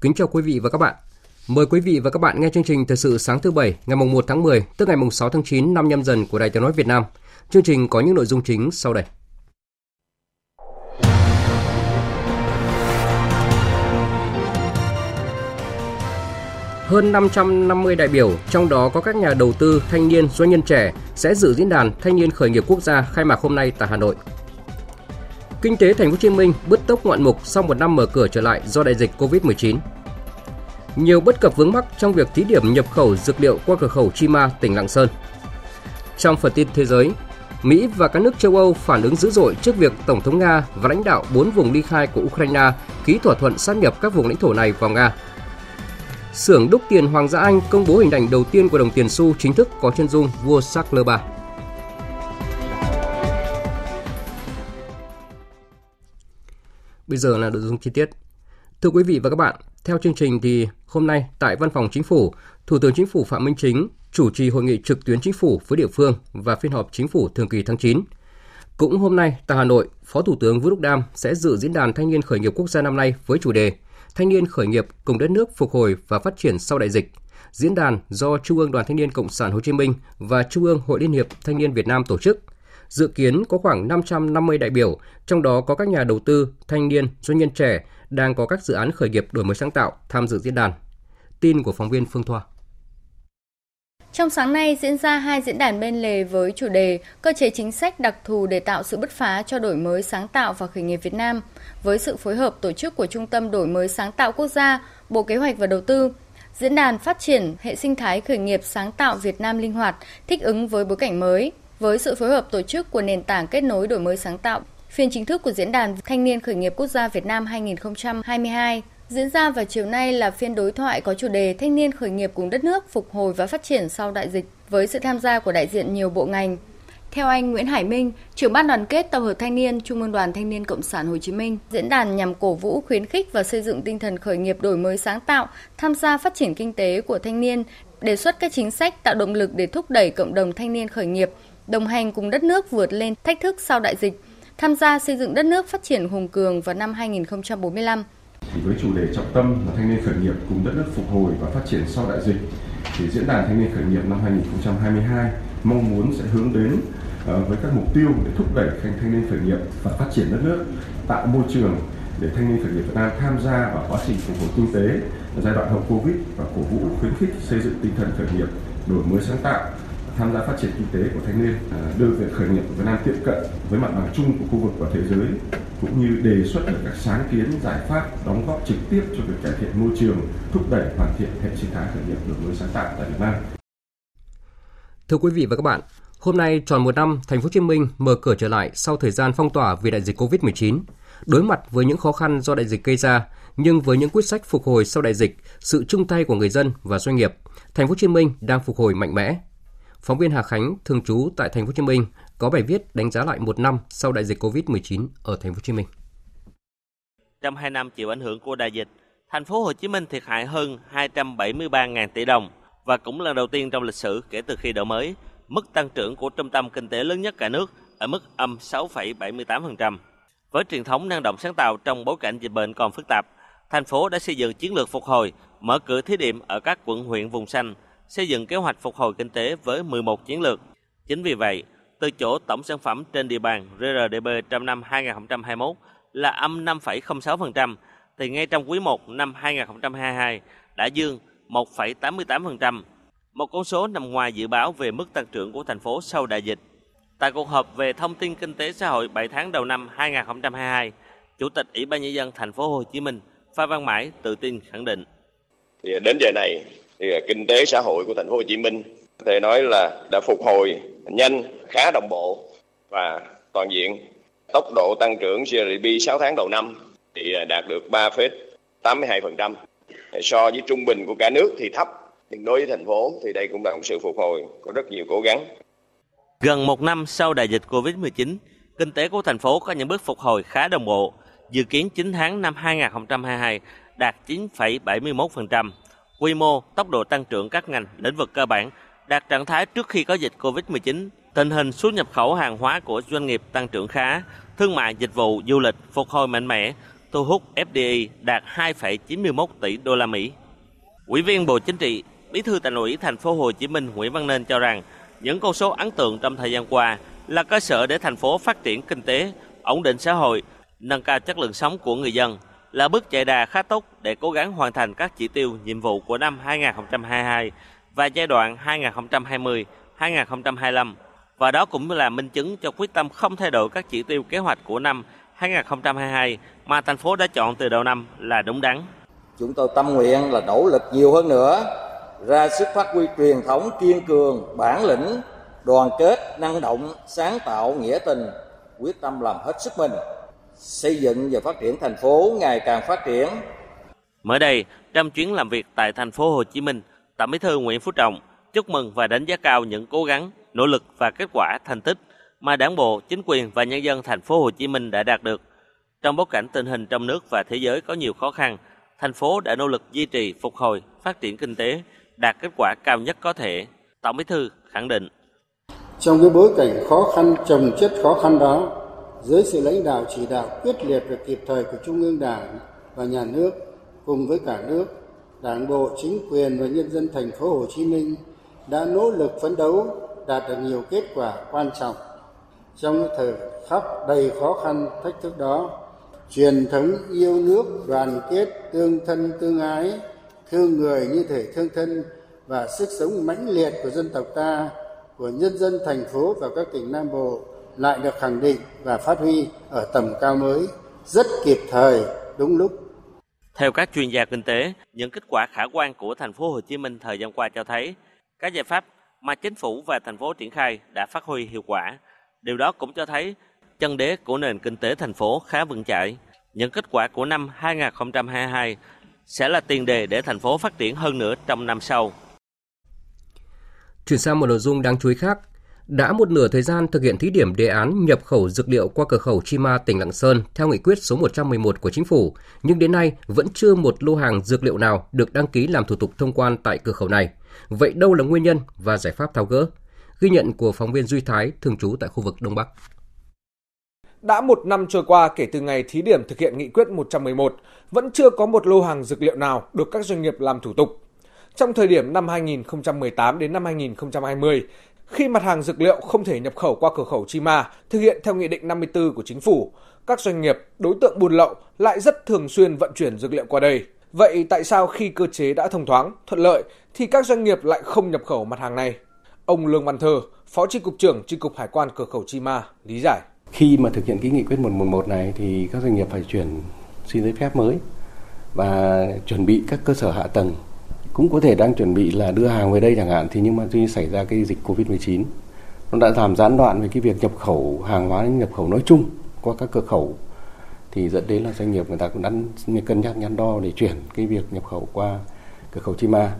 Kính chào quý vị và các bạn. Mời quý vị và các bạn nghe chương trình Thời sự sáng thứ Bảy ngày 1 tháng 10 tức ngày 6 tháng 9 năm nhâm dần của Đài Tiếng Nói Việt Nam. Chương trình có những nội dung chính sau đây. Hơn 550 đại biểu, trong đó có các nhà đầu tư, thanh niên, doanh nhân trẻ sẽ dự diễn đàn Thanh niên khởi nghiệp quốc gia khai mạc hôm nay tại Hà Nội. Kinh tế Thành phố Hồ Chí Minh bứt tốc ngoạn mục sau một năm mở cửa trở lại do đại dịch Covid-19. Nhiều bất cập vướng mắc trong việc thí điểm nhập khẩu dược liệu qua cửa khẩu Chima, tỉnh Lạng Sơn. Trong phần tin thế giới, Mỹ và các nước châu Âu phản ứng dữ dội trước việc Tổng thống Nga và lãnh đạo bốn vùng ly khai của Ukraine ký thỏa thuận sát nhập các vùng lãnh thổ này vào Nga. Xưởng đúc tiền Hoàng gia Anh công bố hình ảnh đầu tiên của đồng tiền xu chính thức có chân dung vua Charles III. Bây giờ là nội dung chi tiết. Thưa quý vị và các bạn, theo chương trình thì hôm nay tại Văn phòng Chính phủ, Thủ tướng Chính phủ Phạm Minh Chính chủ trì hội nghị trực tuyến chính phủ với địa phương và phiên họp chính phủ thường kỳ tháng 9. Cũng hôm nay tại Hà Nội, Phó Thủ tướng Vũ Đức Đam sẽ dự diễn đàn thanh niên khởi nghiệp quốc gia năm nay với chủ đề Thanh niên khởi nghiệp cùng đất nước phục hồi và phát triển sau đại dịch. Diễn đàn do Trung ương Đoàn Thanh niên Cộng sản Hồ Chí Minh và Trung ương Hội Liên hiệp Thanh niên Việt Nam tổ chức – Dự kiến có khoảng 550 đại biểu, trong đó có các nhà đầu tư, thanh niên, doanh nhân trẻ đang có các dự án khởi nghiệp đổi mới sáng tạo tham dự diễn đàn. Tin của phóng viên Phương Thoa. Trong sáng nay diễn ra hai diễn đàn bên lề với chủ đề cơ chế chính sách đặc thù để tạo sự bứt phá cho đổi mới sáng tạo và khởi nghiệp Việt Nam với sự phối hợp tổ chức của Trung tâm Đổi mới sáng tạo quốc gia, Bộ Kế hoạch và Đầu tư. Diễn đàn phát triển hệ sinh thái khởi nghiệp sáng tạo Việt Nam linh hoạt, thích ứng với bối cảnh mới, với sự phối hợp tổ chức của nền tảng kết nối đổi mới sáng tạo. Phiên chính thức của Diễn đàn Thanh niên Khởi nghiệp Quốc gia Việt Nam 2022 diễn ra vào chiều nay là phiên đối thoại có chủ đề Thanh niên khởi nghiệp cùng đất nước phục hồi và phát triển sau đại dịch với sự tham gia của đại diện nhiều bộ ngành. Theo anh Nguyễn Hải Minh, trưởng ban đoàn kết tập hợp thanh niên Trung ương Đoàn Thanh niên Cộng sản Hồ Chí Minh, diễn đàn nhằm cổ vũ, khuyến khích và xây dựng tinh thần khởi nghiệp đổi mới sáng tạo, tham gia phát triển kinh tế của thanh niên, đề xuất các chính sách tạo động lực để thúc đẩy cộng đồng thanh niên khởi nghiệp, đồng hành cùng đất nước vượt lên thách thức sau đại dịch, tham gia xây dựng đất nước phát triển hùng cường vào năm 2045. Thì với chủ đề trọng tâm là thanh niên khởi nghiệp cùng đất nước phục hồi và phát triển sau đại dịch, thì diễn đàn thanh niên khởi nghiệp năm 2022 mong muốn sẽ hướng đến ờ, với các mục tiêu để thúc đẩy thanh niên khởi nghiệp và phát triển đất nước, tạo môi trường để thanh niên khởi nghiệp Việt Nam tham gia vào quá trình phục hồi kinh tế giai đoạn hậu Covid và cổ vũ khuyến khích xây dựng tinh thần khởi nghiệp, đổi mới sáng tạo tham gia phát triển kinh tế của thanh niên, à, đưa việc khởi nghiệp của Việt Nam tiếp cận với mặt bằng chung của khu vực và thế giới, cũng như đề xuất được các sáng kiến, giải pháp đóng góp trực tiếp cho việc cải thiện môi trường, thúc đẩy hoàn thiện hệ sinh thái khởi nghiệp đổi mới sáng tạo tại Việt Nam. Thưa quý vị và các bạn, hôm nay tròn một năm Thành phố Hồ Chí Minh mở cửa trở lại sau thời gian phong tỏa vì đại dịch Covid-19. Đối mặt với những khó khăn do đại dịch gây ra, nhưng với những quyết sách phục hồi sau đại dịch, sự chung tay của người dân và doanh nghiệp, Thành phố Hồ Chí Minh đang phục hồi mạnh mẽ, Phóng viên Hà Khánh thường trú tại thành phố Hồ Chí Minh có bài viết đánh giá lại một năm sau đại dịch Covid-19 ở thành phố Hồ Chí Minh. Trong hai năm chịu ảnh hưởng của đại dịch, thành phố Hồ Chí Minh thiệt hại hơn 273.000 tỷ đồng và cũng lần đầu tiên trong lịch sử kể từ khi đổi mới, mức tăng trưởng của trung tâm kinh tế lớn nhất cả nước ở mức âm 6,78%. Với truyền thống năng động sáng tạo trong bối cảnh dịch bệnh còn phức tạp, thành phố đã xây dựng chiến lược phục hồi, mở cửa thí điểm ở các quận huyện vùng xanh, xây dựng kế hoạch phục hồi kinh tế với 11 chiến lược. Chính vì vậy, từ chỗ tổng sản phẩm trên địa bàn RRDB trong năm 2021 là âm 5,06%, thì ngay trong quý 1 năm 2022 đã dương 1,88%, một con số nằm ngoài dự báo về mức tăng trưởng của thành phố sau đại dịch. Tại cuộc họp về thông tin kinh tế xã hội 7 tháng đầu năm 2022, Chủ tịch Ủy ban nhân dân thành phố Hồ Chí Minh Phan Văn Mãi tự tin khẳng định. Thì đến giờ này thì à, kinh tế xã hội của thành phố Hồ Chí Minh có thể nói là đã phục hồi nhanh, khá đồng bộ và toàn diện. Tốc độ tăng trưởng GDP 6 tháng đầu năm thì à, đạt được 3,82%. So với trung bình của cả nước thì thấp, nhưng đối với thành phố thì đây cũng là một sự phục hồi có rất nhiều cố gắng. Gần một năm sau đại dịch Covid-19, kinh tế của thành phố có những bước phục hồi khá đồng bộ. Dự kiến 9 tháng năm 2022 đạt 9,71%. Quy mô, tốc độ tăng trưởng các ngành, lĩnh vực cơ bản đạt trạng thái trước khi có dịch Covid-19. Tình hình xuất nhập khẩu hàng hóa của doanh nghiệp tăng trưởng khá, thương mại dịch vụ du lịch phục hồi mạnh mẽ, thu hút FDI đạt 2,91 tỷ đô la Mỹ. Ủy viên Bộ Chính trị, Bí thư Thành ủy Thành phố Hồ Chí Minh Nguyễn Văn Nên cho rằng những con số ấn tượng trong thời gian qua là cơ sở để thành phố phát triển kinh tế, ổn định xã hội, nâng cao chất lượng sống của người dân là bước chạy đà khá tốt để cố gắng hoàn thành các chỉ tiêu nhiệm vụ của năm 2022 và giai đoạn 2020-2025 và đó cũng là minh chứng cho quyết tâm không thay đổi các chỉ tiêu kế hoạch của năm 2022 mà thành phố đã chọn từ đầu năm là đúng đắn. Chúng tôi tâm nguyện là nỗ lực nhiều hơn nữa, ra sức phát huy truyền thống kiên cường, bản lĩnh, đoàn kết, năng động, sáng tạo, nghĩa tình, quyết tâm làm hết sức mình, xây dựng và phát triển thành phố ngày càng phát triển. Mới đây, trong chuyến làm việc tại thành phố Hồ Chí Minh, Tổng Bí thư Nguyễn Phú Trọng chúc mừng và đánh giá cao những cố gắng, nỗ lực và kết quả thành tích mà Đảng bộ, chính quyền và nhân dân thành phố Hồ Chí Minh đã đạt được. Trong bối cảnh tình hình trong nước và thế giới có nhiều khó khăn, thành phố đã nỗ lực duy trì, phục hồi, phát triển kinh tế, đạt kết quả cao nhất có thể. Tổng Bí thư khẳng định. Trong cái bối cảnh khó khăn trồng chất khó khăn đó, dưới sự lãnh đạo chỉ đạo quyết liệt và kịp thời của Trung ương Đảng và nhà nước cùng với cả nước, Đảng bộ, chính quyền và nhân dân thành phố Hồ Chí Minh đã nỗ lực phấn đấu đạt được nhiều kết quả quan trọng. Trong thời khắc đầy khó khăn thách thức đó truyền thống yêu nước đoàn kết tương thân tương ái thương người như thể thương thân và sức sống mãnh liệt của dân tộc ta của nhân dân thành phố và các tỉnh nam bộ lại được khẳng định và phát huy ở tầm cao mới rất kịp thời đúng lúc theo các chuyên gia kinh tế những kết quả khả quan của thành phố Hồ Chí Minh thời gian qua cho thấy các giải pháp mà chính phủ và thành phố triển khai đã phát huy hiệu quả Điều đó cũng cho thấy chân đế của nền kinh tế thành phố khá vững chãi. Những kết quả của năm 2022 sẽ là tiền đề để thành phố phát triển hơn nữa trong năm sau. Chuyển sang một nội dung đáng chú ý khác. Đã một nửa thời gian thực hiện thí điểm đề án nhập khẩu dược liệu qua cửa khẩu Chima tỉnh Lạng Sơn theo nghị quyết số 111 của chính phủ, nhưng đến nay vẫn chưa một lô hàng dược liệu nào được đăng ký làm thủ tục thông quan tại cửa khẩu này. Vậy đâu là nguyên nhân và giải pháp tháo gỡ? Ghi nhận của phóng viên Duy Thái, thường trú tại khu vực Đông Bắc. Đã một năm trôi qua kể từ ngày thí điểm thực hiện nghị quyết 111, vẫn chưa có một lô hàng dược liệu nào được các doanh nghiệp làm thủ tục. Trong thời điểm năm 2018 đến năm 2020, khi mặt hàng dược liệu không thể nhập khẩu qua cửa khẩu Chi Ma, thực hiện theo Nghị định 54 của Chính phủ, các doanh nghiệp, đối tượng buôn lậu lại rất thường xuyên vận chuyển dược liệu qua đây. Vậy tại sao khi cơ chế đã thông thoáng, thuận lợi thì các doanh nghiệp lại không nhập khẩu mặt hàng này? Ông Lương Văn Thơ, Phó Chi cục trưởng Chi cục Hải quan cửa khẩu Chi Ma lý giải. Khi mà thực hiện cái nghị quyết 111 này thì các doanh nghiệp phải chuyển xin giấy phép mới và chuẩn bị các cơ sở hạ tầng cũng có thể đang chuẩn bị là đưa hàng về đây chẳng hạn thì nhưng mà tuy xảy ra cái dịch Covid-19 nó đã làm gián đoạn về cái việc nhập khẩu hàng hóa nhập khẩu nói chung qua các cửa khẩu, thì dẫn đến là doanh nghiệp người ta cũng đã cân nhắc nhăn đo để chuyển cái việc nhập khẩu qua cửa khẩu chima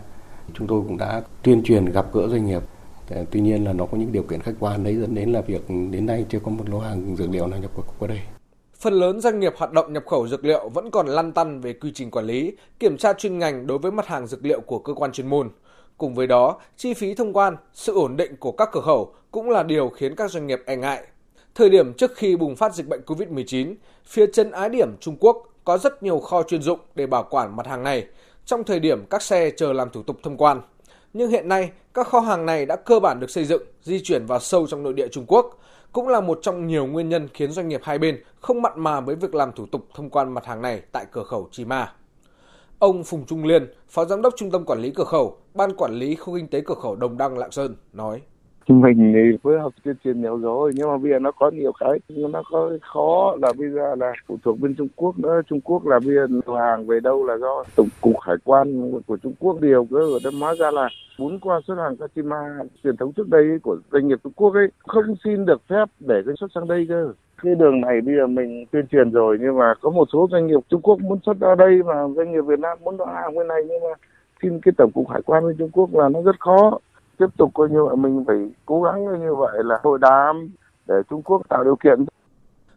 Chúng tôi cũng đã tuyên truyền gặp gỡ doanh nghiệp ờ, tuy nhiên là nó có những điều kiện khách quan đấy, dẫn đến là việc đến nay chưa có một lô hàng dược liệu nào nhập khẩu qua đây. Phần lớn doanh nghiệp hoạt động nhập khẩu dược liệu vẫn còn lăn tăn về quy trình quản lý, kiểm tra chuyên ngành đối với mặt hàng dược liệu của cơ quan chuyên môn. Cùng với đó, chi phí thông quan, sự ổn định của các cửa khẩu cũng là điều khiến các doanh nghiệp e ngại. Thời điểm trước khi bùng phát dịch bệnh COVID-19, phía chân ái điểm Trung Quốc có rất nhiều kho chuyên dụng để bảo quản mặt hàng này trong thời điểm các xe chờ làm thủ tục thông quan nhưng hiện nay các kho hàng này đã cơ bản được xây dựng, di chuyển vào sâu trong nội địa Trung Quốc, cũng là một trong nhiều nguyên nhân khiến doanh nghiệp hai bên không mặn mà với việc làm thủ tục thông quan mặt hàng này tại cửa khẩu Chi Ma. Ông Phùng Trung Liên, Phó Giám đốc Trung tâm Quản lý Cửa khẩu, Ban Quản lý Khu Kinh tế Cửa khẩu Đồng Đăng Lạng Sơn nói. mình thì phối hợp tuyên truyền nhiều rồi, nhưng mà bây giờ nó có nhiều cái, nó có khó là bây giờ là phụ thuộc bên Trung Quốc nữa. Trung Quốc là bây giờ hàng về đâu là do tổng cục hải quan của Trung Quốc điều cơ. Ở đó hóa ra là muốn qua xuất hàng Kashima truyền thống trước đây của doanh nghiệp Trung Quốc ấy, không xin được phép để cái xuất sang đây cơ. Cái đường này bây giờ mình tuyên truyền rồi, nhưng mà có một số doanh nghiệp Trung Quốc muốn xuất ra đây mà doanh nghiệp Việt Nam muốn đón hàng bên này, nhưng mà xin cái tổng cục hải quan bên Trung Quốc là nó rất khó tiếp tục coi như là mình phải cố gắng như vậy là hội đàm để Trung Quốc tạo điều kiện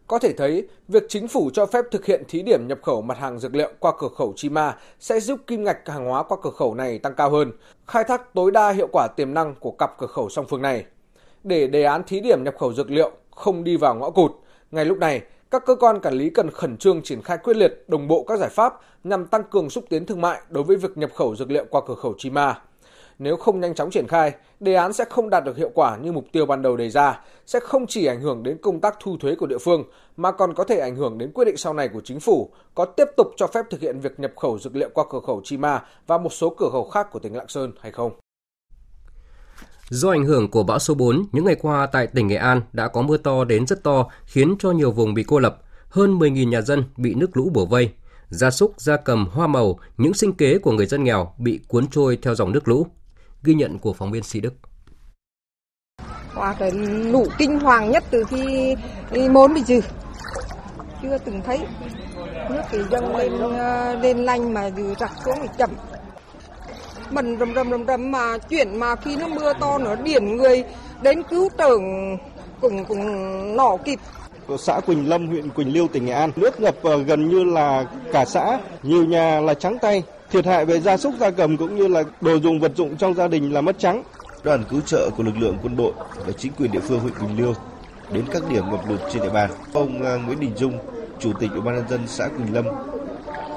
có thể thấy, việc chính phủ cho phép thực hiện thí điểm nhập khẩu mặt hàng dược liệu qua cửa khẩu Chima sẽ giúp kim ngạch hàng hóa qua cửa khẩu này tăng cao hơn, khai thác tối đa hiệu quả tiềm năng của cặp cửa khẩu song phương này. Để đề án thí điểm nhập khẩu dược liệu không đi vào ngõ cụt, ngay lúc này, các cơ quan quản lý cần khẩn trương triển khai quyết liệt, đồng bộ các giải pháp nhằm tăng cường xúc tiến thương mại đối với việc nhập khẩu dược liệu qua cửa khẩu Chima. Nếu không nhanh chóng triển khai, đề án sẽ không đạt được hiệu quả như mục tiêu ban đầu đề ra, sẽ không chỉ ảnh hưởng đến công tác thu thuế của địa phương mà còn có thể ảnh hưởng đến quyết định sau này của chính phủ có tiếp tục cho phép thực hiện việc nhập khẩu dược liệu qua cửa khẩu Chima và một số cửa khẩu khác của tỉnh Lạng Sơn hay không. Do ảnh hưởng của bão số 4, những ngày qua tại tỉnh Nghệ An đã có mưa to đến rất to, khiến cho nhiều vùng bị cô lập. Hơn 10.000 nhà dân bị nước lũ bổ vây. Gia súc, gia cầm, hoa màu, những sinh kế của người dân nghèo bị cuốn trôi theo dòng nước lũ. Ghi nhận của phóng viên Sĩ Đức. Qua cái lũ kinh hoàng nhất từ khi môn bị trừ. Chưa từng thấy nước thì dâng lên ờ, lên lanh mà từ rạc xuống thì chậm bần rầm rầm rầm rầm mà chuyển mà khi nó mưa to nó điển người đến cứu trợ cùng cùng nỏ kịp xã Quỳnh Lâm, huyện Quỳnh Liêu, tỉnh Nghệ An. Nước ngập ờ, gần như là cả xã, nhiều nhà là trắng tay. Thiệt hại về gia súc gia cầm cũng như là đồ dùng vật dụng trong gia đình là mất trắng. Đoàn cứu trợ của lực lượng quân đội và chính quyền địa phương huyện Quỳnh Liêu đến các điểm ngập lụt trên địa bàn. Ông ờ, Nguyễn Đình Dung, Chủ tịch Ủy ban nhân dân xã Quỳnh Lâm,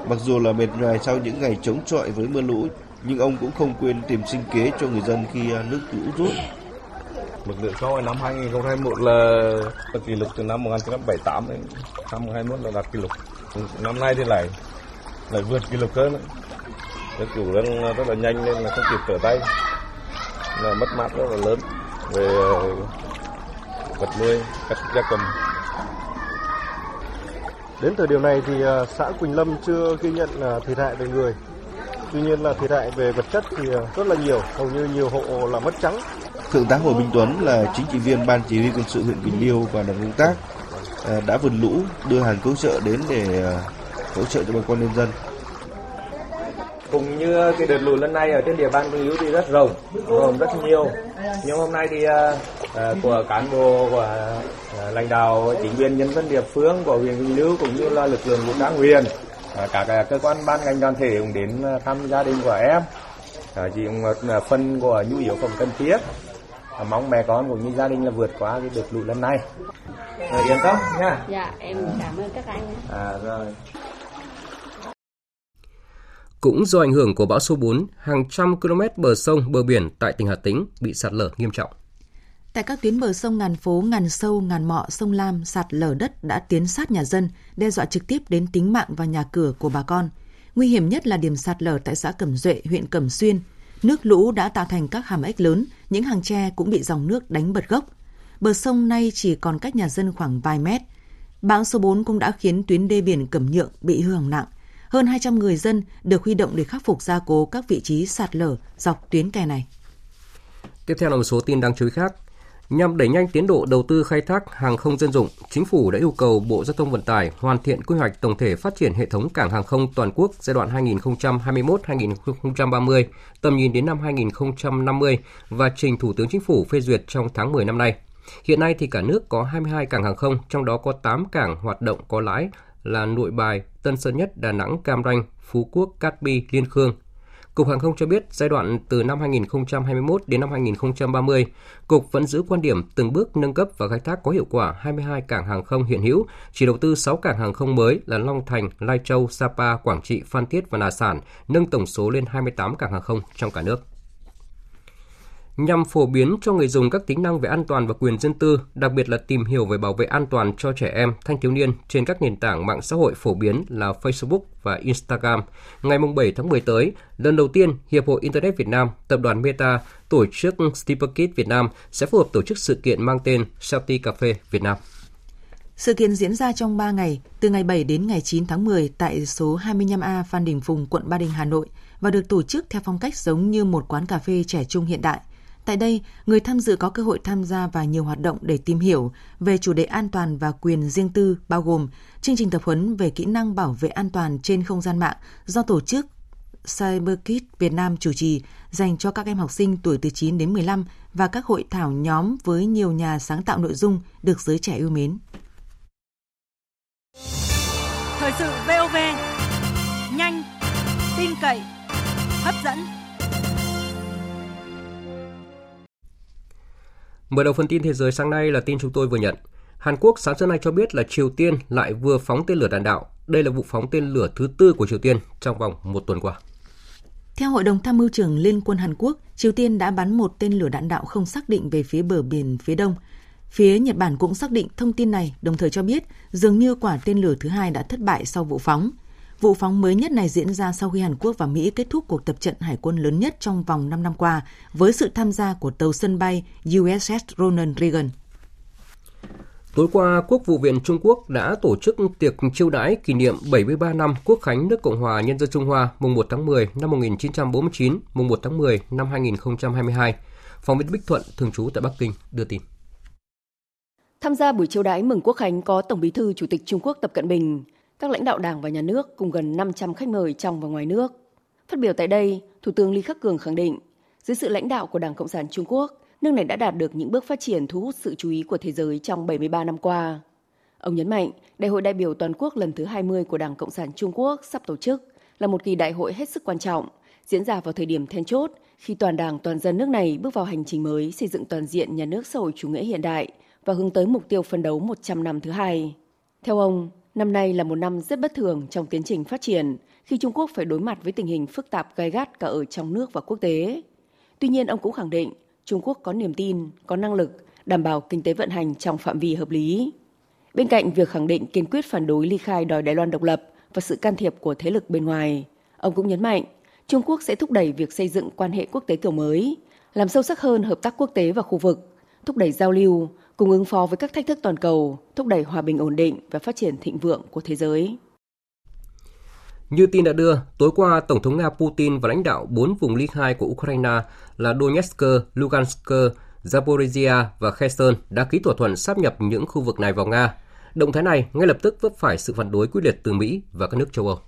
mặc dù là mệt nhoài sau những ngày chống chọi với mưa lũ nhưng ông cũng không quên tìm sinh kế cho người dân khi à, nước lũ rút. Mực nước so năm 2021 là kỷ lục từ năm 1978 đến năm 2021 là đạt kỷ lục. Năm nay thì lại lại vượt kỷ lục hơn. Nước lũ đang rất là nhanh nên là không kịp trở tay. Là mất mát rất là lớn về à, vật nuôi, các gia cầm. Đến thời điểm này thì à, xã Quỳnh Lâm chưa ghi nhận thiệt hại về người Tuy nhiên là thiệt hại về vật chất thì ờ, rất là nhiều, hầu như nhiều hộ là mất trắng. Thượng tá Hồ Minh Tuấn là chính trị viên ban chỉ huy quân sự huyện Bình Liêu và đoàn công tác ờ, đã vượt lũ đưa hàng cứu trợ đến để ờ, hỗ trợ cho bà con nhân dân. Cũng như cái đợt lũ lần này ở trên địa bàn Bình Liêu thì rất rộng, rộng rất nhiều. Nhưng hôm nay thì uh, của cán bộ của uh, lãnh đạo chính quyền nhân dân địa phương của huyện Bình Liêu cũng như là lực lượng vũ trang huyện các cơ quan ban ngành đoàn thể cũng đến thăm gia đình của em. Chỉ một phần của nhu yếu phẩm cần thiết. Mong mẹ con cũng như gia đình là vượt qua cái đợt lũ lần này. Rồi yên tâm nha. Dạ em cảm ơn các anh. À rồi cũng do ảnh hưởng của bão số 4, hàng trăm km bờ sông, bờ biển tại tỉnh Hà Tĩnh bị sạt lở nghiêm trọng. Tại các tuyến bờ sông Ngàn Phố, Ngàn Sâu, Ngàn Mọ, sông Lam, sạt lở đất đã tiến sát nhà dân, đe dọa trực tiếp đến tính mạng và nhà cửa của bà con. Nguy hiểm nhất là điểm sạt lở tại xã Cẩm Duệ, huyện Cẩm Xuyên. Nước lũ đã tạo thành các hàm ếch lớn, những hàng tre cũng bị dòng nước đánh bật gốc. Bờ sông nay chỉ còn cách nhà dân khoảng vài mét. Bão số 4 cũng đã khiến tuyến đê biển Cẩm Nhượng bị hư hỏng nặng. Hơn 200 người dân được huy động để khắc phục gia cố các vị trí sạt lở dọc tuyến kè này. Tiếp theo là một số tin đáng chú ý khác. Nhằm đẩy nhanh tiến độ đầu tư khai thác hàng không dân dụng, Chính phủ đã yêu cầu Bộ Giao thông Vận tải hoàn thiện quy hoạch tổng thể phát triển hệ thống cảng hàng không toàn quốc giai đoạn 2021-2030, tầm nhìn đến năm 2050 và trình Thủ tướng Chính phủ phê duyệt trong tháng 10 năm nay. Hiện nay thì cả nước có 22 cảng hàng không, trong đó có 8 cảng hoạt động có lãi là Nội Bài, Tân Sơn Nhất, Đà Nẵng, Cam Ranh, Phú Quốc, Cát Bi, Liên Khương, Cục Hàng không cho biết giai đoạn từ năm 2021 đến năm 2030, Cục vẫn giữ quan điểm từng bước nâng cấp và khai thác có hiệu quả 22 cảng hàng không hiện hữu, chỉ đầu tư 6 cảng hàng không mới là Long Thành, Lai Châu, Sapa, Quảng Trị, Phan Thiết và Nà Sản, nâng tổng số lên 28 cảng hàng không trong cả nước nhằm phổ biến cho người dùng các tính năng về an toàn và quyền dân tư, đặc biệt là tìm hiểu về bảo vệ an toàn cho trẻ em, thanh thiếu niên trên các nền tảng mạng xã hội phổ biến là Facebook và Instagram. Ngày 7 tháng 10 tới, lần đầu tiên Hiệp hội Internet Việt Nam, Tập đoàn Meta, tổ chức Steeper Việt Nam sẽ phù hợp tổ chức sự kiện mang tên Safety Cafe Việt Nam. Sự kiện diễn ra trong 3 ngày, từ ngày 7 đến ngày 9 tháng 10 tại số 25A Phan Đình Phùng, quận Ba Đình, Hà Nội và được tổ chức theo phong cách giống như một quán cà phê trẻ trung hiện đại. Tại đây, người tham dự có cơ hội tham gia vào nhiều hoạt động để tìm hiểu về chủ đề an toàn và quyền riêng tư, bao gồm chương trình tập huấn về kỹ năng bảo vệ an toàn trên không gian mạng do tổ chức CyberKit Việt Nam chủ trì dành cho các em học sinh tuổi từ 9 đến 15 và các hội thảo nhóm với nhiều nhà sáng tạo nội dung được giới trẻ yêu mến. Thời sự VOV nhanh, tin cậy, hấp dẫn. Mở đầu phần tin thế giới sáng nay là tin chúng tôi vừa nhận. Hàn Quốc sáng sớm nay cho biết là Triều Tiên lại vừa phóng tên lửa đạn đạo. Đây là vụ phóng tên lửa thứ tư của Triều Tiên trong vòng một tuần qua. Theo Hội đồng Tham mưu trưởng Liên quân Hàn Quốc, Triều Tiên đã bắn một tên lửa đạn đạo không xác định về phía bờ biển phía đông. Phía Nhật Bản cũng xác định thông tin này, đồng thời cho biết dường như quả tên lửa thứ hai đã thất bại sau vụ phóng. Vụ phóng mới nhất này diễn ra sau khi Hàn Quốc và Mỹ kết thúc cuộc tập trận hải quân lớn nhất trong vòng 5 năm qua với sự tham gia của tàu sân bay USS Ronald Reagan. Tối qua, Quốc vụ viện Trung Quốc đã tổ chức tiệc chiêu đãi kỷ niệm 73 năm Quốc khánh nước Cộng hòa Nhân dân Trung Hoa mùng 1 tháng 10 năm 1949, mùng 1 tháng 10 năm 2022. Phóng viên Bích Thuận, thường trú tại Bắc Kinh, đưa tin. Tham gia buổi chiêu đãi mừng Quốc khánh có Tổng Bí thư Chủ tịch Trung Quốc Tập Cận Bình, các lãnh đạo Đảng và Nhà nước cùng gần 500 khách mời trong và ngoài nước. Phát biểu tại đây, Thủ tướng Lý Khắc Cường khẳng định, dưới sự lãnh đạo của Đảng Cộng sản Trung Quốc, nước này đã đạt được những bước phát triển thu hút sự chú ý của thế giới trong 73 năm qua. Ông nhấn mạnh, Đại hội đại biểu toàn quốc lần thứ 20 của Đảng Cộng sản Trung Quốc sắp tổ chức là một kỳ đại hội hết sức quan trọng, diễn ra vào thời điểm then chốt khi toàn đảng toàn dân nước này bước vào hành trình mới xây dựng toàn diện nhà nước xã hội chủ nghĩa hiện đại và hướng tới mục tiêu phân đấu 100 năm thứ hai. Theo ông, năm nay là một năm rất bất thường trong tiến trình phát triển khi Trung Quốc phải đối mặt với tình hình phức tạp gai gắt cả ở trong nước và quốc tế. Tuy nhiên, ông cũng khẳng định Trung Quốc có niềm tin, có năng lực đảm bảo kinh tế vận hành trong phạm vi hợp lý. Bên cạnh việc khẳng định kiên quyết phản đối ly khai đòi Đài Loan độc lập và sự can thiệp của thế lực bên ngoài, ông cũng nhấn mạnh Trung Quốc sẽ thúc đẩy việc xây dựng quan hệ quốc tế kiểu mới, làm sâu sắc hơn hợp tác quốc tế và khu vực, thúc đẩy giao lưu, cùng ứng phó với các thách thức toàn cầu, thúc đẩy hòa bình ổn định và phát triển thịnh vượng của thế giới. Như tin đã đưa, tối qua Tổng thống Nga Putin và lãnh đạo bốn vùng ly khai của Ukraine là Donetsk, Lugansk, Zaporizhia và Kherson đã ký thỏa thuận sáp nhập những khu vực này vào Nga. Động thái này ngay lập tức vấp phải sự phản đối quyết liệt từ Mỹ và các nước châu Âu.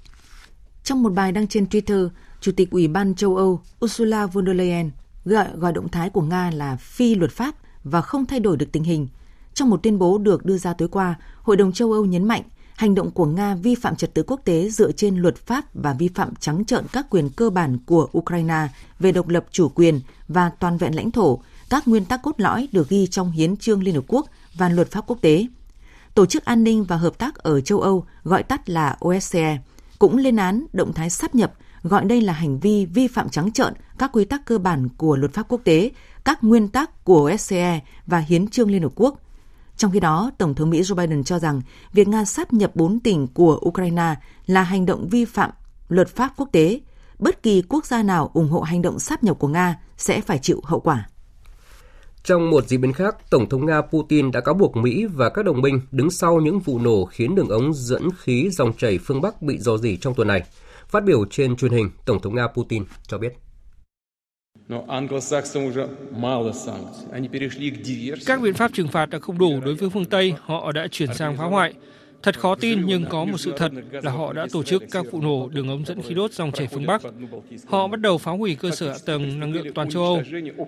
Trong một bài đăng trên Twitter, Chủ tịch Ủy ban châu Âu Ursula von der Leyen gọi gọi động thái của Nga là phi luật pháp và không thay đổi được tình hình. Trong một tuyên bố được đưa ra tối qua, Hội đồng châu Âu nhấn mạnh hành động của Nga vi phạm trật tự quốc tế dựa trên luật pháp và vi phạm trắng trợn các quyền cơ bản của Ukraine về độc lập chủ quyền và toàn vẹn lãnh thổ, các nguyên tắc cốt lõi được ghi trong Hiến trương Liên Hợp Quốc và luật pháp quốc tế. Tổ chức An ninh và Hợp tác ở châu Âu, gọi tắt là OSCE, cũng lên án động thái sáp nhập, gọi đây là hành vi vi phạm trắng trợn các quy tắc cơ bản của luật pháp quốc tế, các nguyên tắc của OSCE và Hiến trương Liên Hợp Quốc. Trong khi đó, Tổng thống Mỹ Joe Biden cho rằng việc Nga sáp nhập bốn tỉnh của Ukraine là hành động vi phạm luật pháp quốc tế. Bất kỳ quốc gia nào ủng hộ hành động sáp nhập của Nga sẽ phải chịu hậu quả. Trong một diễn biến khác, Tổng thống Nga Putin đã cáo buộc Mỹ và các đồng minh đứng sau những vụ nổ khiến đường ống dẫn khí dòng chảy phương Bắc bị dò dỉ trong tuần này. Phát biểu trên truyền hình, Tổng thống Nga Putin cho biết. Các biện pháp trừng phạt đã không đủ đối với phương Tây, họ đã chuyển sang phá hoại. Thật khó tin nhưng có một sự thật là họ đã tổ chức các vụ nổ đường ống dẫn khí đốt dòng chảy phương Bắc. Họ bắt đầu phá hủy cơ sở hạ tầng năng lượng toàn châu Âu.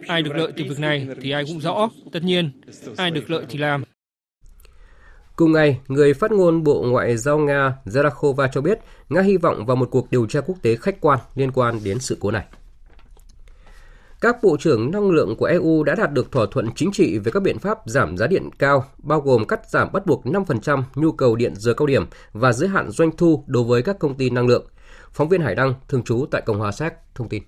Ai được lợi từ việc này thì ai cũng rõ. Tất nhiên, ai được lợi thì làm. Cùng ngày, người phát ngôn Bộ Ngoại giao Nga Zarakova cho biết Nga hy vọng vào một cuộc điều tra quốc tế khách quan liên quan đến sự cố này. Các bộ trưởng năng lượng của EU đã đạt được thỏa thuận chính trị về các biện pháp giảm giá điện cao, bao gồm cắt giảm bắt buộc 5% nhu cầu điện giờ cao điểm và giới hạn doanh thu đối với các công ty năng lượng. Phóng viên Hải Đăng, thường trú tại Cộng hòa Séc, thông tin.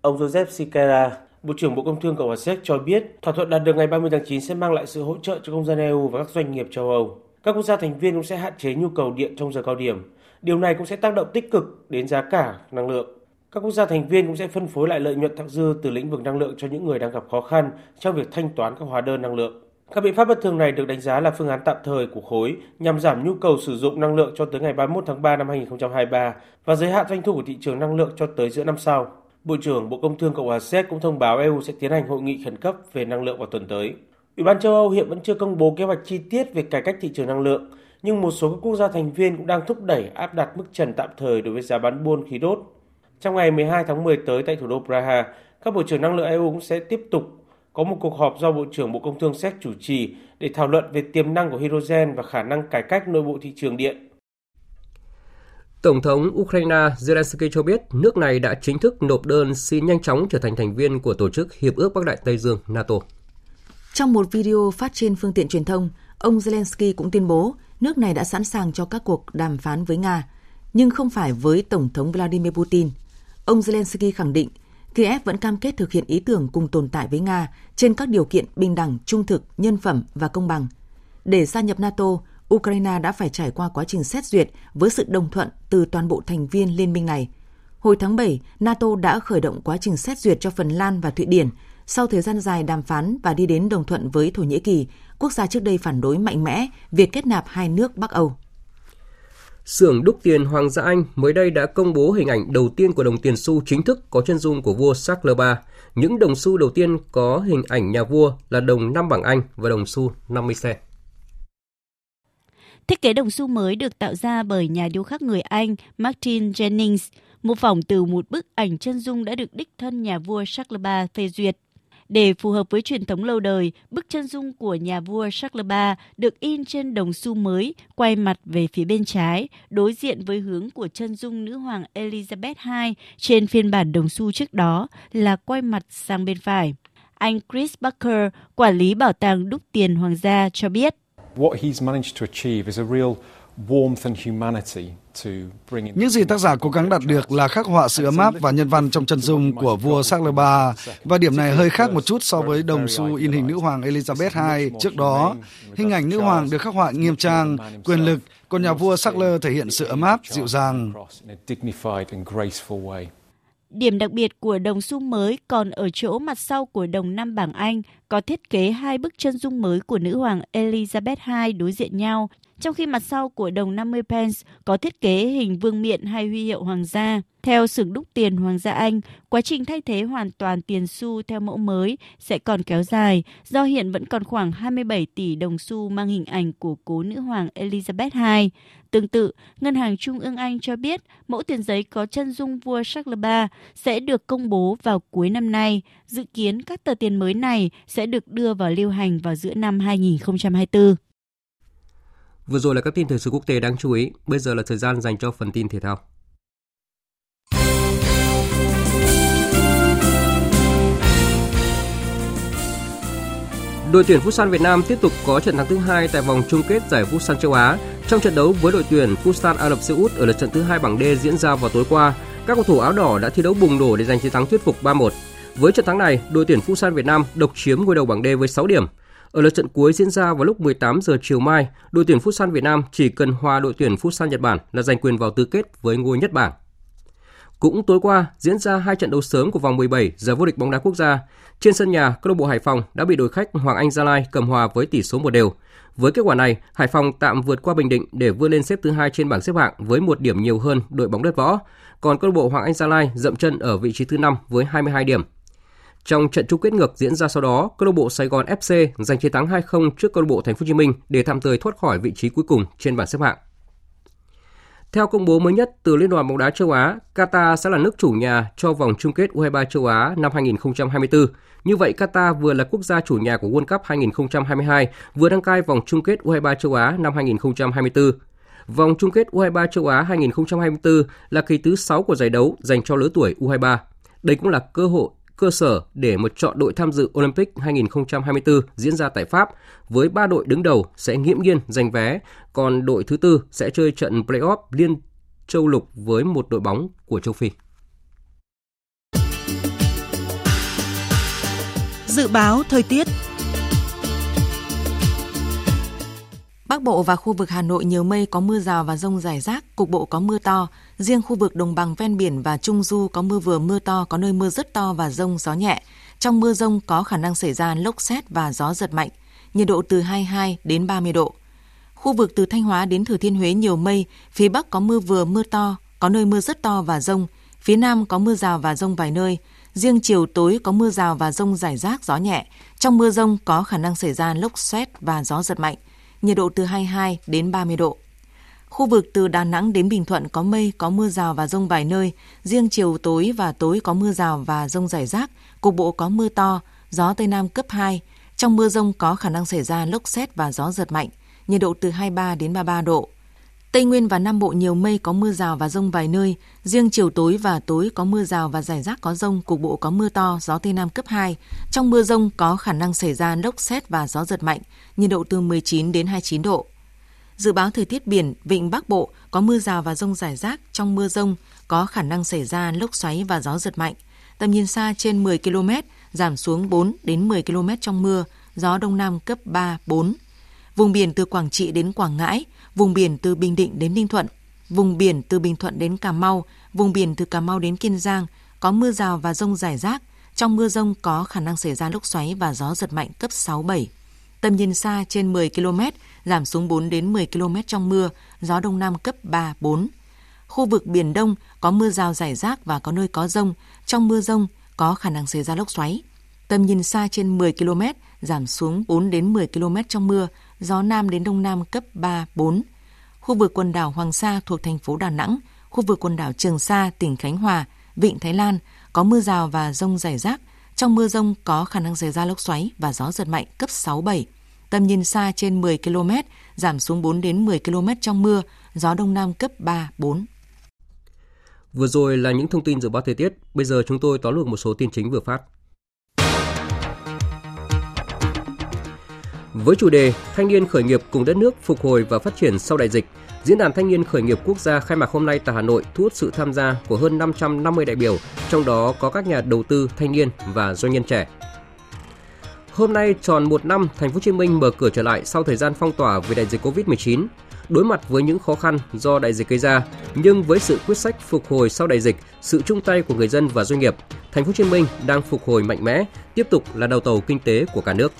Ông Joseph Sikera, Bộ trưởng Bộ Công Thương Cộng hòa Séc cho biết thỏa thuận đạt được ngày 30 tháng 9 sẽ mang lại sự hỗ trợ cho công dân EU và các doanh nghiệp châu Âu. Các quốc gia thành viên cũng sẽ hạn chế nhu cầu điện trong giờ cao điểm. Điều này cũng sẽ tác động tích cực đến giá cả năng lượng. Các quốc gia thành viên cũng sẽ phân phối lại lợi nhuận thặng dư từ lĩnh vực năng lượng cho những người đang gặp khó khăn trong việc thanh toán các hóa đơn năng lượng. Các biện pháp bất thường này được đánh giá là phương án tạm thời của khối nhằm giảm nhu cầu sử dụng năng lượng cho tới ngày 31 tháng 3 năm 2023 và giới hạn doanh thu của thị trường năng lượng cho tới giữa năm sau. Bộ trưởng Bộ Công Thương Cộng hòa Séc cũng thông báo EU sẽ tiến hành hội nghị khẩn cấp về năng lượng vào tuần tới. Ủy ban châu Âu hiện vẫn chưa công bố kế hoạch chi tiết về cải cách thị trường năng lượng, nhưng một số các quốc gia thành viên cũng đang thúc đẩy áp đặt mức trần tạm thời đối với giá bán buôn khí đốt. Trong ngày 12 tháng 10 tới tại thủ đô Praha, các bộ trưởng năng lượng EU cũng sẽ tiếp tục có một cuộc họp do Bộ trưởng Bộ Công Thương Séc chủ trì để thảo luận về tiềm năng của hydrogen và khả năng cải cách nội bộ thị trường điện. Tổng thống Ukraine Zelensky cho biết nước này đã chính thức nộp đơn xin nhanh chóng trở thành thành viên của Tổ chức Hiệp ước Bắc Đại Tây Dương NATO. Trong một video phát trên phương tiện truyền thông, ông Zelensky cũng tuyên bố nước này đã sẵn sàng cho các cuộc đàm phán với Nga, nhưng không phải với Tổng thống Vladimir Putin. Ông Zelensky khẳng định Kiev vẫn cam kết thực hiện ý tưởng cùng tồn tại với Nga trên các điều kiện bình đẳng, trung thực, nhân phẩm và công bằng. Để gia nhập NATO, Ukraine đã phải trải qua quá trình xét duyệt với sự đồng thuận từ toàn bộ thành viên liên minh này. Hồi tháng 7, NATO đã khởi động quá trình xét duyệt cho Phần Lan và Thụy Điển sau thời gian dài đàm phán và đi đến đồng thuận với Thổ Nhĩ Kỳ, quốc gia trước đây phản đối mạnh mẽ việc kết nạp hai nước Bắc Âu. Xưởng đúc tiền Hoàng gia Anh mới đây đã công bố hình ảnh đầu tiên của đồng tiền xu chính thức có chân dung của vua Charles III. Những đồng xu đầu tiên có hình ảnh nhà vua là đồng 5 bảng Anh và đồng xu 50 cent. Thiết kế đồng xu mới được tạo ra bởi nhà điêu khắc người Anh Martin Jennings, mô phỏng từ một bức ảnh chân dung đã được đích thân nhà vua Charles III phê duyệt. Để phù hợp với truyền thống lâu đời, bức chân dung của nhà vua Charles III được in trên đồng xu mới, quay mặt về phía bên trái, đối diện với hướng của chân dung nữ hoàng Elizabeth II trên phiên bản đồng xu trước đó là quay mặt sang bên phải. Anh Chris Barker, quản lý bảo tàng đúc tiền hoàng gia cho biết. What he's managed to achieve is a real những gì tác giả cố gắng đạt được là khắc họa sự ấm áp và nhân văn trong chân dung của vua Charles III và điểm này hơi khác một chút so với đồng xu in hình nữ hoàng Elizabeth II trước đó. Hình ảnh nữ hoàng được khắc họa nghiêm trang, quyền lực, còn nhà vua Charles thể hiện sự ấm áp, dịu dàng. Điểm đặc biệt của đồng xu mới còn ở chỗ mặt sau của đồng năm bảng Anh có thiết kế hai bức chân dung mới của nữ hoàng Elizabeth II đối diện nhau, trong khi mặt sau của đồng 50 pence có thiết kế hình vương miện hay huy hiệu hoàng gia. Theo xưởng đúc tiền Hoàng gia Anh, quá trình thay thế hoàn toàn tiền xu theo mẫu mới sẽ còn kéo dài, do hiện vẫn còn khoảng 27 tỷ đồng xu mang hình ảnh của cố nữ hoàng Elizabeth II. Tương tự, Ngân hàng Trung ương Anh cho biết mẫu tiền giấy có chân dung vua Charles III sẽ được công bố vào cuối năm nay. Dự kiến các tờ tiền mới này sẽ được đưa vào lưu hành vào giữa năm 2024. Vừa rồi là các tin thời sự quốc tế đáng chú ý, bây giờ là thời gian dành cho phần tin thể thao. Đội tuyển Futsal Việt Nam tiếp tục có trận thắng thứ hai tại vòng chung kết giải Futsal châu Á. Trong trận đấu với đội tuyển Futsal Ả Rập Xê Út ở lượt trận thứ hai bảng D diễn ra vào tối qua, các cầu thủ áo đỏ đã thi đấu bùng nổ để giành chiến thắng thuyết phục 3-1. Với trận thắng này, đội tuyển Futsal Việt Nam độc chiếm ngôi đầu bảng D với 6 điểm. Ở lượt trận cuối diễn ra vào lúc 18 giờ chiều mai, đội tuyển Futsal Việt Nam chỉ cần hòa đội tuyển Futsal Nhật Bản là giành quyền vào tứ kết với ngôi nhất bảng. Cũng tối qua diễn ra hai trận đấu sớm của vòng 17 giải vô địch bóng đá quốc gia. Trên sân nhà, câu lạc bộ Hải Phòng đã bị đội khách Hoàng Anh Gia Lai cầm hòa với tỷ số một đều. Với kết quả này, Hải Phòng tạm vượt qua Bình Định để vươn lên xếp thứ hai trên bảng xếp hạng với một điểm nhiều hơn đội bóng đất võ. Còn câu lạc bộ Hoàng Anh Gia Lai dậm chân ở vị trí thứ 5 với 22 điểm. Trong trận chung kết ngược diễn ra sau đó, câu lạc bộ Sài Gòn FC giành chiến thắng 2-0 trước câu lạc bộ Thành phố Hồ Chí Minh để tạm thời thoát khỏi vị trí cuối cùng trên bảng xếp hạng. Theo công bố mới nhất từ Liên đoàn bóng đá châu Á, Qatar sẽ là nước chủ nhà cho vòng chung kết U23 châu Á năm 2024. Như vậy, Qatar vừa là quốc gia chủ nhà của World Cup 2022, vừa đăng cai vòng chung kết U23 châu Á năm 2024. Vòng chung kết U23 châu Á 2024 là kỳ thứ 6 của giải đấu dành cho lứa tuổi U23. Đây cũng là cơ hội cơ sở để một chọn đội tham dự Olympic 2024 diễn ra tại Pháp với ba đội đứng đầu sẽ nghiễm nhiên giành vé, còn đội thứ tư sẽ chơi trận playoff liên châu lục với một đội bóng của châu Phi. Dự báo thời tiết Bắc Bộ và khu vực Hà Nội nhiều mây có mưa rào và rông rải rác, cục bộ có mưa to. Riêng khu vực đồng bằng ven biển và Trung Du có mưa vừa mưa to, có nơi mưa rất to và rông gió nhẹ. Trong mưa rông có khả năng xảy ra lốc xét và gió giật mạnh, nhiệt độ từ 22 đến 30 độ. Khu vực từ Thanh Hóa đến Thừa Thiên Huế nhiều mây, phía Bắc có mưa vừa mưa to, có nơi mưa rất to và rông, phía Nam có mưa rào và rông vài nơi. Riêng chiều tối có mưa rào và rông rải rác gió nhẹ. Trong mưa rông có khả năng xảy ra lốc xét và gió giật mạnh, nhiệt độ từ 22 đến 30 độ. Khu vực từ Đà Nẵng đến Bình Thuận có mây, có mưa rào và rông vài nơi. Riêng chiều tối và tối có mưa rào và rông rải rác, cục bộ có mưa to, gió Tây Nam cấp 2. Trong mưa rông có khả năng xảy ra lốc xét và gió giật mạnh, nhiệt độ từ 23 đến 33 độ. Tây Nguyên và Nam Bộ nhiều mây có mưa rào và rông vài nơi, riêng chiều tối và tối có mưa rào và rải rác có rông, cục bộ có mưa to, gió Tây Nam cấp 2. Trong mưa rông có khả năng xảy ra lốc xét và gió giật mạnh, nhiệt độ từ 19 đến 29 độ. Dự báo thời tiết biển, vịnh Bắc Bộ có mưa rào và rông rải rác, trong mưa rông có khả năng xảy ra lốc xoáy và gió giật mạnh. Tầm nhìn xa trên 10 km, giảm xuống 4 đến 10 km trong mưa, gió Đông Nam cấp 3, 4. Vùng biển từ Quảng Trị đến Quảng Ngãi, vùng biển từ Bình Định đến Ninh Thuận, vùng biển từ Bình Thuận đến Cà Mau, vùng biển từ Cà Mau đến Kiên Giang có mưa rào và rông rải rác. Trong mưa rông có khả năng xảy ra lốc xoáy và gió giật mạnh cấp 6, 7. Tầm nhìn xa trên 10 km, giảm xuống 4 đến 10 km trong mưa, gió Đông Nam cấp 3, 4. Khu vực Biển Đông có mưa rào rải rác và có nơi có rông. Trong mưa rông có khả năng xảy ra lốc xoáy. Tầm nhìn xa trên 10 km, giảm xuống 4 đến 10 km trong mưa, gió Nam đến Đông Nam cấp 3, 4. Khu vực quần đảo Hoàng Sa thuộc thành phố Đà Nẵng, khu vực quần đảo Trường Sa, tỉnh Khánh Hòa, Vịnh Thái Lan có mưa rào và rông rải rác. Trong mưa rông có khả năng xảy ra lốc xoáy và gió giật mạnh cấp 6, 7. Tầm nhìn xa trên 10 km, giảm xuống 4 đến 10 km trong mưa, gió Đông Nam cấp 3, 4. Vừa rồi là những thông tin dự báo thời tiết, bây giờ chúng tôi tóm lược một số tin chính vừa phát. Với chủ đề Thanh niên khởi nghiệp cùng đất nước phục hồi và phát triển sau đại dịch, Diễn đàn Thanh niên khởi nghiệp quốc gia khai mạc hôm nay tại Hà Nội thu hút sự tham gia của hơn 550 đại biểu, trong đó có các nhà đầu tư thanh niên và doanh nhân trẻ. Hôm nay tròn một năm, Thành phố Hồ Chí Minh mở cửa trở lại sau thời gian phong tỏa vì đại dịch Covid-19. Đối mặt với những khó khăn do đại dịch gây ra, nhưng với sự quyết sách phục hồi sau đại dịch, sự chung tay của người dân và doanh nghiệp, Thành phố Hồ Chí Minh đang phục hồi mạnh mẽ, tiếp tục là đầu tàu kinh tế của cả nước.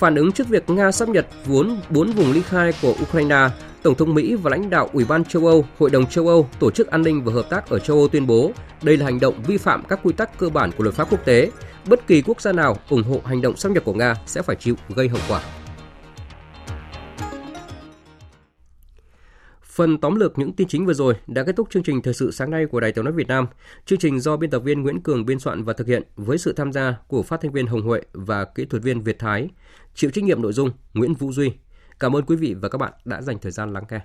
Phản ứng trước việc Nga sắp nhập vốn bốn vùng ly khai của Ukraine, Tổng thống Mỹ và lãnh đạo Ủy ban châu Âu, Hội đồng châu Âu, Tổ chức An ninh và Hợp tác ở châu Âu tuyên bố đây là hành động vi phạm các quy tắc cơ bản của luật pháp quốc tế. Bất kỳ quốc gia nào ủng hộ hành động xâm nhập của Nga sẽ phải chịu gây hậu quả. Phần tóm lược những tin chính vừa rồi đã kết thúc chương trình thời sự sáng nay của Đài Tiếng nói Việt Nam. Chương trình do biên tập viên Nguyễn Cường biên soạn và thực hiện với sự tham gia của phát thanh viên Hồng Huệ và kỹ thuật viên Việt Thái. Chịu trách nhiệm nội dung Nguyễn Vũ Duy. Cảm ơn quý vị và các bạn đã dành thời gian lắng nghe.